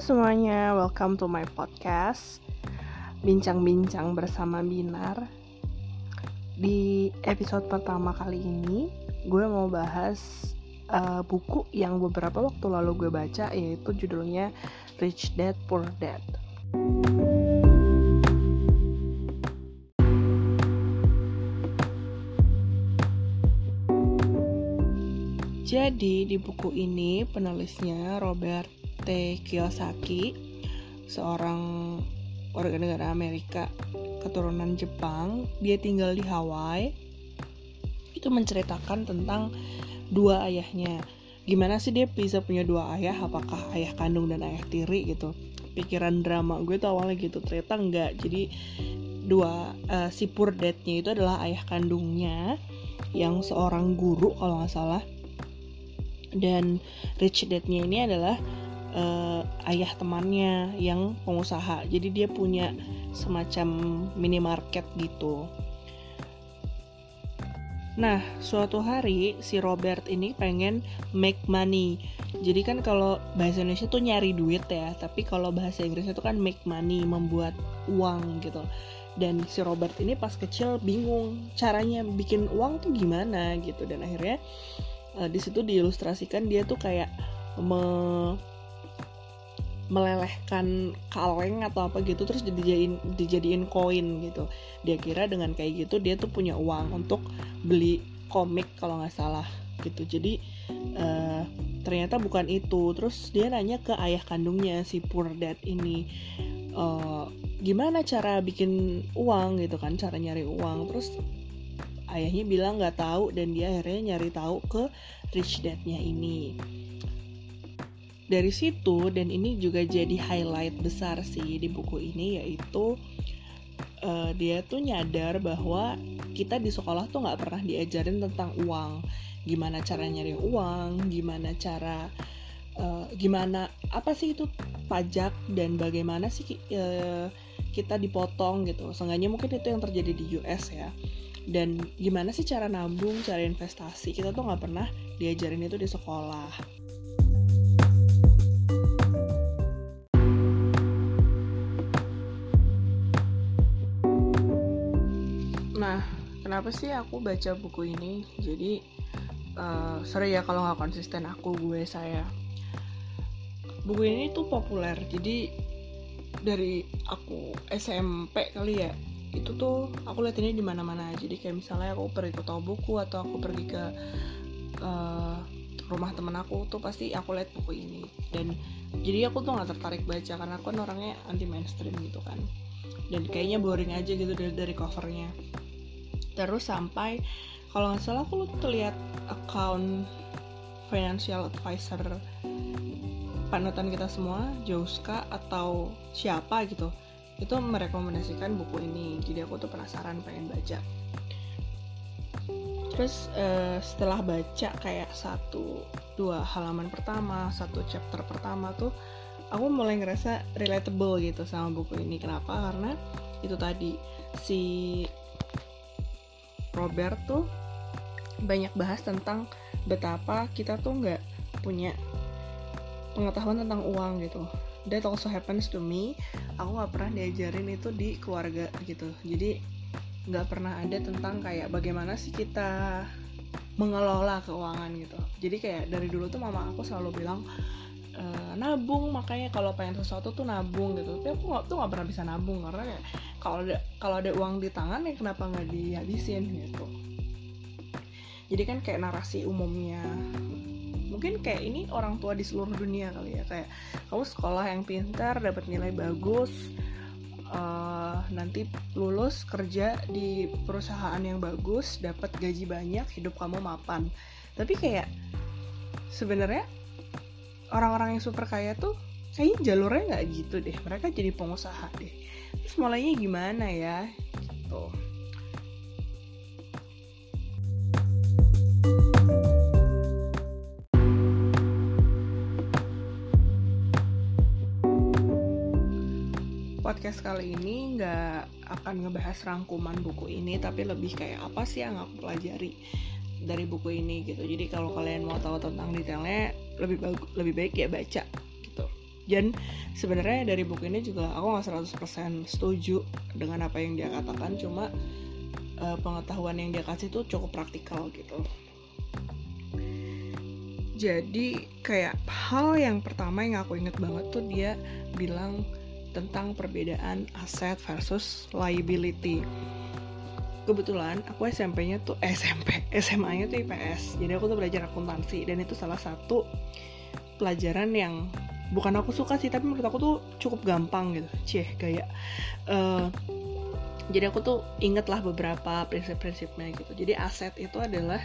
semuanya, welcome to my podcast Bincang-bincang bersama Binar. Di episode pertama kali ini Gue mau bahas uh, buku yang beberapa waktu lalu gue baca Yaitu judulnya Rich Dad Poor Dad. Jadi di buku ini penulisnya Robert T. Kiyosaki, seorang warga negara Amerika keturunan Jepang. Dia tinggal di Hawaii. Itu menceritakan tentang dua ayahnya. Gimana sih dia bisa punya dua ayah? Apakah ayah kandung dan ayah tiri gitu? Pikiran drama gue tuh awalnya gitu, ternyata enggak. Jadi dua uh, si dad-nya itu adalah ayah kandungnya yang seorang guru kalau nggak salah dan rich dad-nya ini adalah uh, ayah temannya yang pengusaha jadi dia punya semacam minimarket gitu Nah, suatu hari si Robert ini pengen make money. Jadi kan kalau bahasa Indonesia tuh nyari duit ya, tapi kalau bahasa Inggrisnya tuh kan make money, membuat uang gitu. Dan si Robert ini pas kecil bingung caranya bikin uang tuh gimana gitu dan akhirnya uh, di diilustrasikan dia tuh kayak me melelehkan kaleng atau apa gitu terus dijadiin dijadiin koin gitu. Dia kira dengan kayak gitu dia tuh punya uang untuk beli komik kalau nggak salah gitu. Jadi uh, ternyata bukan itu. Terus dia nanya ke ayah kandungnya si poor dad ini uh, gimana cara bikin uang? gitu kan cara nyari uang. Terus ayahnya bilang nggak tahu dan dia akhirnya nyari tahu ke rich dadnya ini dari situ dan ini juga jadi highlight besar sih di buku ini yaitu uh, dia tuh nyadar bahwa kita di sekolah tuh nggak pernah diajarin tentang uang. Gimana cara nyari uang gimana cara uh, gimana apa sih itu pajak dan bagaimana sih uh, kita dipotong gitu. Seenggaknya mungkin itu yang terjadi di US ya. Dan gimana sih cara nabung cara investasi kita tuh nggak pernah diajarin itu di sekolah kenapa sih aku baca buku ini? Jadi uh, sorry ya kalau nggak konsisten aku gue saya. Buku ini tuh populer jadi dari aku SMP kali ya itu tuh aku lihat ini di mana-mana. Jadi kayak misalnya aku pergi ke toko buku atau aku pergi ke uh, rumah temen aku tuh pasti aku lihat buku ini. Dan jadi aku tuh nggak tertarik baca karena aku kan orangnya anti mainstream gitu kan. Dan kayaknya boring aja gitu dari, dari covernya terus sampai kalau nggak salah aku tuh lihat account financial advisor panutan kita semua Joska atau siapa gitu itu merekomendasikan buku ini. Jadi aku tuh penasaran pengen baca. Terus uh, setelah baca kayak satu dua halaman pertama satu chapter pertama tuh aku mulai ngerasa relatable gitu sama buku ini. Kenapa? Karena itu tadi si Robert tuh banyak bahas tentang betapa kita tuh nggak punya pengetahuan tentang uang gitu. That also happens to me. Aku nggak pernah diajarin itu di keluarga gitu. Jadi nggak pernah ada tentang kayak bagaimana sih kita mengelola keuangan gitu. Jadi kayak dari dulu tuh mama aku selalu bilang e, nabung makanya kalau pengen sesuatu tuh nabung gitu. Tapi aku nggak tuh nggak pernah bisa nabung karena kalau ada kalau ada uang di tangan ya kenapa nggak dihabisin gitu. Jadi kan kayak narasi umumnya. Mungkin kayak ini orang tua di seluruh dunia kali ya kayak kamu sekolah yang pintar dapat nilai bagus uh, nanti lulus kerja di perusahaan yang bagus dapat gaji banyak hidup kamu mapan. Tapi kayak sebenarnya orang-orang yang super kaya tuh kayaknya jalurnya nggak gitu deh. Mereka jadi pengusaha deh. Terus mulainya gimana ya? Gitu. Podcast kali ini nggak akan ngebahas rangkuman buku ini tapi lebih kayak apa sih yang aku pelajari dari buku ini gitu. Jadi kalau kalian mau tahu tentang detailnya lebih bagus lebih baik ya baca gitu. Dan sebenarnya dari buku ini juga aku nggak 100% setuju dengan apa yang dia katakan cuma uh, pengetahuan yang dia kasih tuh cukup praktikal gitu. Jadi kayak hal yang pertama yang aku inget banget tuh dia bilang tentang perbedaan aset versus liability kebetulan aku SMP-nya tuh eh, SMP SMA-nya tuh IPS jadi aku tuh belajar akuntansi dan itu salah satu pelajaran yang bukan aku suka sih tapi menurut aku tuh cukup gampang gitu. Cie kayak uh, jadi aku tuh inget lah beberapa prinsip-prinsipnya gitu. Jadi aset itu adalah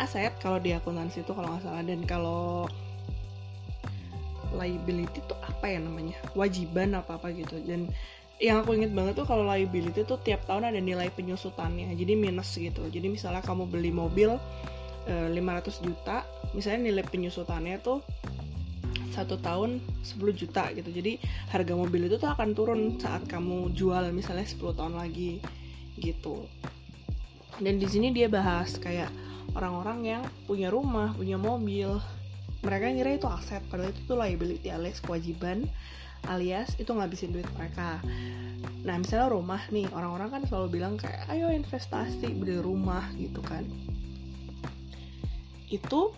aset kalau di akuntansi itu kalau nggak salah. Dan kalau liability itu apa ya namanya? Wajiban apa apa gitu. Dan yang aku inget banget tuh kalau liability tuh tiap tahun ada nilai penyusutannya. Jadi minus gitu. Jadi misalnya kamu beli mobil e, eh, 500 juta misalnya nilai penyusutannya tuh satu tahun 10 juta gitu. Jadi harga mobil itu tuh akan turun saat kamu jual misalnya 10 tahun lagi gitu. Dan di sini dia bahas kayak orang-orang yang punya rumah punya mobil. Mereka ngira itu aset padahal itu tuh liability alias kewajiban alias itu ngabisin duit mereka nah misalnya rumah nih orang-orang kan selalu bilang kayak ayo investasi beli rumah gitu kan itu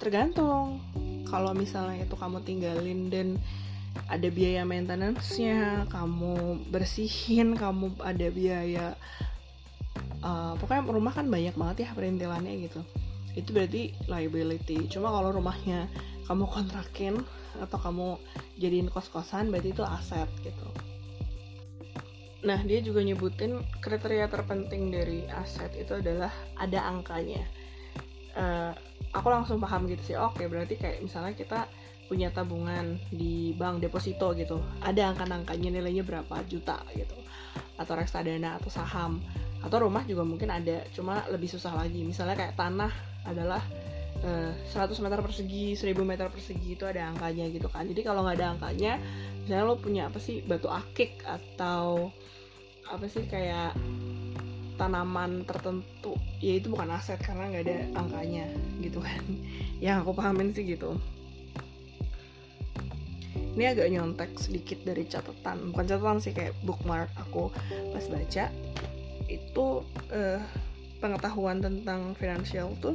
tergantung kalau misalnya itu kamu tinggalin dan ada biaya maintenance-nya, kamu bersihin, kamu ada biaya uh, pokoknya rumah kan banyak banget ya perintilannya gitu. Itu berarti liability. Cuma kalau rumahnya kamu kontrakin atau kamu jadiin kos-kosan berarti itu aset gitu. Nah dia juga nyebutin kriteria terpenting dari aset itu adalah ada angkanya. Uh, aku langsung paham gitu sih oke berarti kayak misalnya kita punya tabungan di bank deposito gitu ada angka-angkanya nilainya berapa juta gitu atau reksadana atau saham atau rumah juga mungkin ada cuma lebih susah lagi. Misalnya kayak tanah adalah 100 eh, meter persegi 1000 meter persegi itu ada angkanya gitu kan. Jadi kalau nggak ada angkanya misalnya lo punya apa sih batu akik atau apa sih kayak tanaman tertentu ya itu bukan aset karena nggak ada angkanya gitu kan. Yang aku pahamin sih gitu. Ini agak nyontek sedikit dari catatan bukan catatan sih kayak bookmark aku pas baca. Itu uh, pengetahuan tentang finansial tuh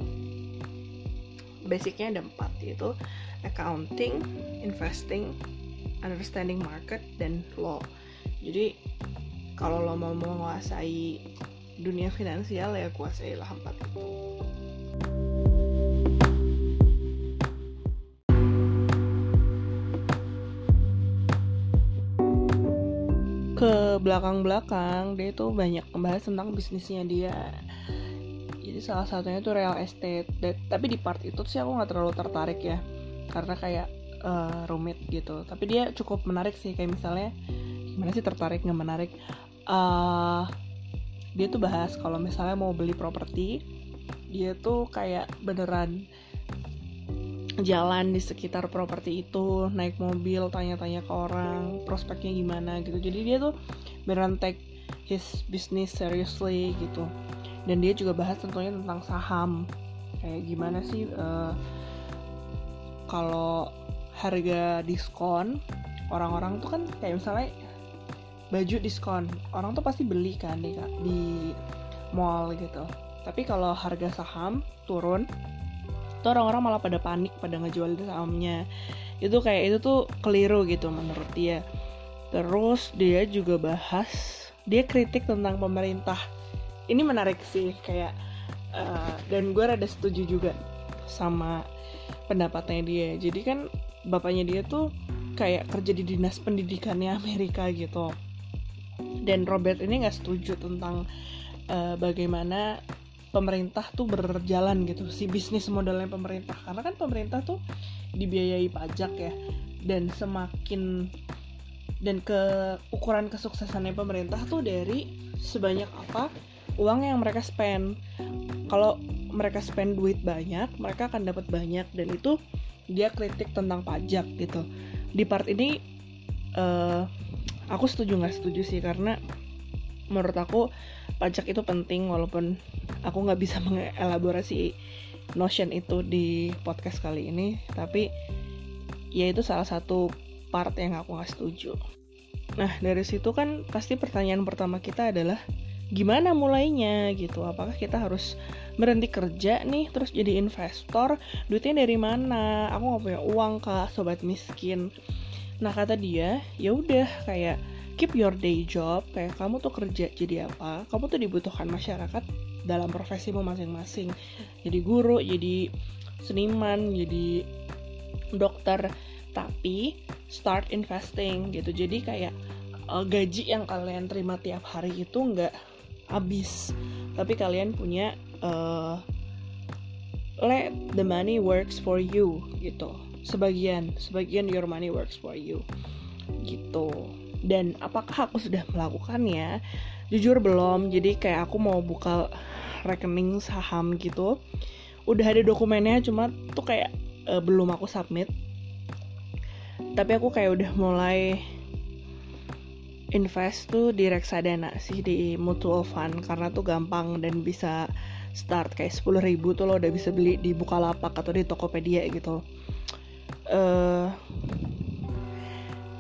basicnya ada empat yaitu accounting, investing, understanding market, dan law. Jadi kalau lo mau menguasai dunia finansial ya kuasailah empat itu. ke belakang-belakang dia tuh banyak membahas tentang bisnisnya dia salah satunya itu real estate. Tapi di part itu sih aku nggak terlalu tertarik ya. Karena kayak uh, rumit gitu. Tapi dia cukup menarik sih. Kayak misalnya gimana sih tertarik nggak menarik? Uh, dia tuh bahas kalau misalnya mau beli properti dia tuh kayak beneran jalan di sekitar properti itu naik mobil tanya-tanya ke orang prospeknya gimana gitu. Jadi dia tuh beneran take his business seriously gitu dan dia juga bahas tentunya tentang saham. Kayak gimana sih uh, kalau harga diskon orang-orang tuh kan kayak misalnya baju diskon orang tuh pasti beli kan di di mall gitu. Tapi kalau harga saham turun tuh orang-orang malah pada panik pada ngejual sahamnya. Itu kayak itu tuh keliru gitu menurut dia. Terus dia juga bahas dia kritik tentang pemerintah ini menarik sih kayak uh, dan gue rada setuju juga sama pendapatnya dia. Jadi kan bapaknya dia tuh kayak kerja di dinas pendidikannya Amerika gitu. Dan Robert ini nggak setuju tentang uh, bagaimana pemerintah tuh berjalan gitu si bisnis modelnya pemerintah. Karena kan pemerintah tuh dibiayai pajak ya dan semakin dan ke ukuran kesuksesannya pemerintah tuh dari sebanyak apa uang yang mereka spend. Kalau mereka spend duit banyak mereka akan dapat banyak. Dan itu dia kritik tentang pajak gitu. Di part ini uh, aku setuju nggak setuju sih. Karena menurut aku pajak itu penting walaupun aku nggak bisa mengelaborasi notion itu di podcast kali ini. Tapi ya itu salah satu part yang aku nggak setuju. Nah dari situ kan pasti pertanyaan pertama kita adalah gimana mulainya gitu? Apakah kita harus berhenti kerja nih terus jadi investor? Duitnya dari mana? Aku nggak punya uang kak sobat miskin. Nah kata dia ya udah kayak keep your day job kayak kamu tuh kerja jadi apa? Kamu tuh dibutuhkan masyarakat dalam profesimu masing-masing. Jadi guru jadi seniman jadi dokter. Tapi start investing gitu. Jadi kayak uh, gaji yang kalian terima tiap hari itu nggak habis. Tapi kalian punya uh, let the money works for you gitu. Sebagian sebagian your money works for you gitu. Dan apakah aku sudah melakukannya? Jujur belum. Jadi kayak aku mau buka rekening saham gitu. Udah ada dokumennya cuma tuh kayak uh, belum aku submit. Tapi aku kayak udah mulai invest tuh di reksadana sih di mutual fund. Karena tuh gampang dan bisa start kayak sepuluh ribu tuh lo udah bisa beli di Bukalapak atau di Tokopedia gitu. Uh,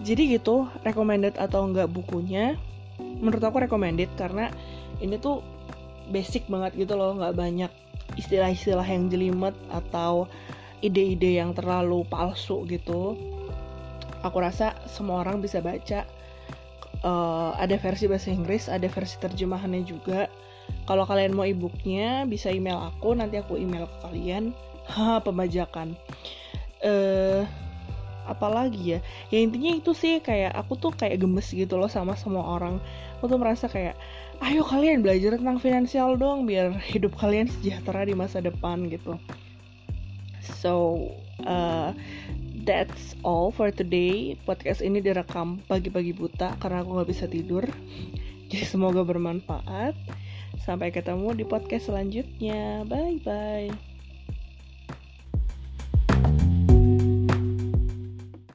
jadi gitu recommended atau enggak bukunya menurut aku recommended karena ini tuh basic banget gitu loh nggak banyak istilah-istilah yang jelimet atau ide-ide yang terlalu palsu gitu. Aku rasa semua orang bisa baca uh, ada versi bahasa Inggris, ada versi terjemahannya juga. Kalau kalian mau e-booknya, bisa email aku, nanti aku email ke kalian. Ha, pembajakan. Eh, uh, apalagi ya? Ya intinya itu sih kayak aku tuh kayak gemes gitu loh sama semua orang. Aku tuh merasa kayak, ayo kalian belajar tentang finansial dong, biar hidup kalian sejahtera di masa depan gitu. So, uh, that's all for today. Podcast ini direkam pagi-pagi buta karena aku nggak bisa tidur. Jadi semoga bermanfaat. Sampai ketemu di podcast selanjutnya. Bye bye.